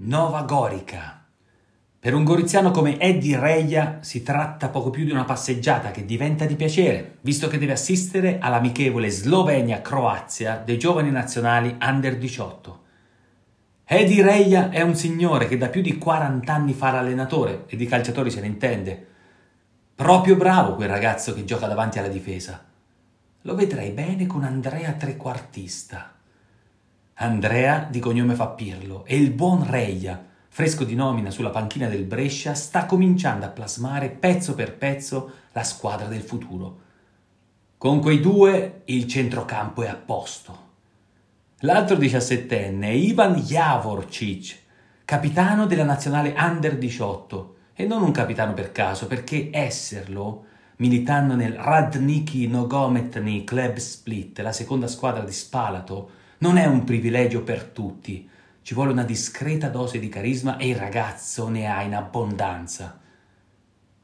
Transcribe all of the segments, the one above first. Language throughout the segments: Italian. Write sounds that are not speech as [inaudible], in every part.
Nova Gorica. Per un goriziano come Eddie Reia si tratta poco più di una passeggiata che diventa di piacere, visto che deve assistere all'amichevole Slovenia-Croazia dei giovani nazionali under 18. Eddie Reia è un signore che da più di 40 anni fa l'allenatore e di calciatori se ne intende. Proprio bravo quel ragazzo che gioca davanti alla difesa. Lo vedrei bene con Andrea trequartista. Andrea, di cognome fa Pirlo, e il buon Reia, fresco di nomina sulla panchina del Brescia, sta cominciando a plasmare pezzo per pezzo la squadra del futuro. Con quei due il centrocampo è a posto. L'altro diciassettenne è Ivan Javorcic, capitano della nazionale Under 18, e non un capitano per caso, perché esserlo, militando nel Radniki Nogometny Club Split, la seconda squadra di Spalato, non è un privilegio per tutti, ci vuole una discreta dose di carisma e il ragazzo ne ha in abbondanza.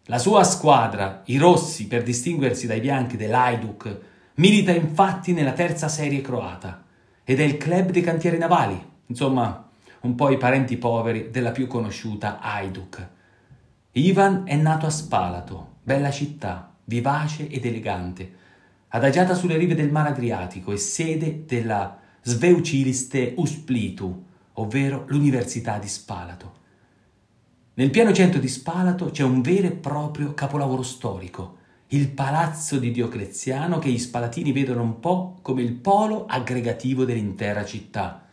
La sua squadra, i rossi, per distinguersi dai bianchi dell'Aiduk, milita infatti nella terza serie croata ed è il club dei cantieri navali, insomma, un po' i parenti poveri della più conosciuta Hajduk. Ivan è nato a Spalato, bella città, vivace ed elegante, adagiata sulle rive del mare Adriatico e sede della Sveuciliste Usplitu, ovvero l'Università di Spalato. Nel piano centro di Spalato c'è un vero e proprio capolavoro storico, il palazzo di Diocleziano che gli spalatini vedono un po' come il polo aggregativo dell'intera città.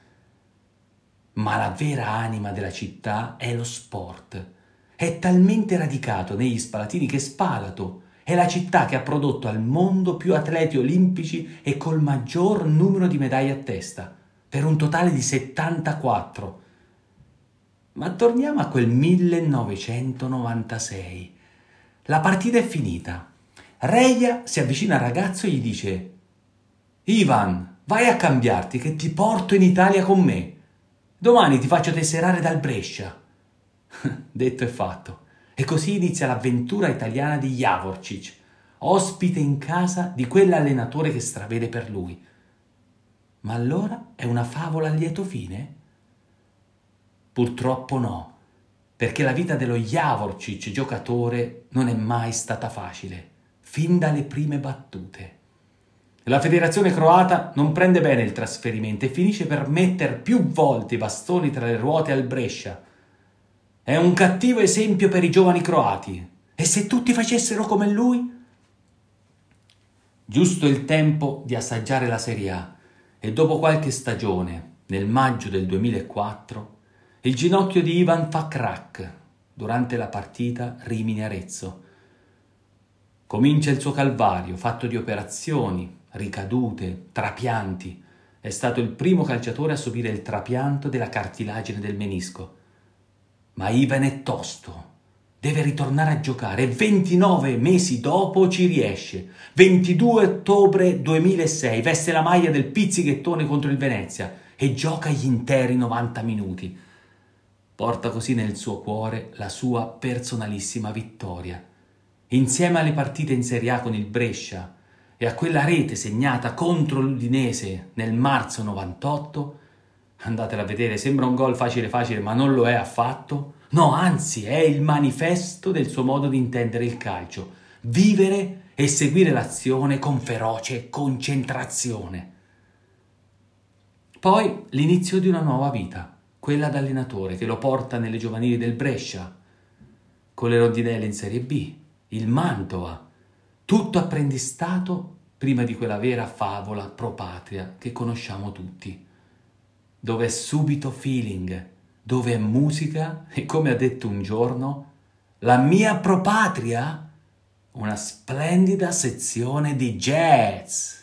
Ma la vera anima della città è lo sport. È talmente radicato negli spalatini che Spalato è la città che ha prodotto al mondo più atleti olimpici e col maggior numero di medaglie a testa, per un totale di 74. Ma torniamo a quel 1996. La partita è finita. Reia si avvicina al ragazzo e gli dice Ivan, vai a cambiarti che ti porto in Italia con me. Domani ti faccio tesserare dal Brescia. [laughs] Detto e fatto. E così inizia l'avventura italiana di Javorcic, ospite in casa di quell'allenatore che stravede per lui. Ma allora è una favola a lieto fine? Purtroppo no, perché la vita dello Javorcic giocatore non è mai stata facile, fin dalle prime battute. La federazione croata non prende bene il trasferimento e finisce per mettere più volte i bastoni tra le ruote al Brescia è un cattivo esempio per i giovani croati. E se tutti facessero come lui? Giusto il tempo di assaggiare la Serie A e dopo qualche stagione, nel maggio del 2004, il ginocchio di Ivan fa crack durante la partita Rimini-Arezzo. Comincia il suo calvario fatto di operazioni, ricadute, trapianti. È stato il primo calciatore a subire il trapianto della cartilagine del menisco ma Ivan è tosto. Deve ritornare a giocare e 29 mesi dopo ci riesce. 22 ottobre 2006 veste la maglia del pizzichettone contro il Venezia e gioca gli interi 90 minuti. Porta così nel suo cuore la sua personalissima vittoria. Insieme alle partite in Serie A con il Brescia e a quella rete segnata contro l'Udinese nel marzo 98, Andatela a vedere, sembra un gol facile facile, ma non lo è affatto. No, anzi, è il manifesto del suo modo di intendere il calcio. Vivere e seguire l'azione con feroce concentrazione. Poi l'inizio di una nuova vita, quella d'allenatore che lo porta nelle giovanili del Brescia, con le rondinelle in Serie B, il Mantova, tutto apprendistato prima di quella vera favola pro patria che conosciamo tutti dove è subito feeling, dove è musica e come ha detto un giorno, la mia propatria, una splendida sezione di jazz.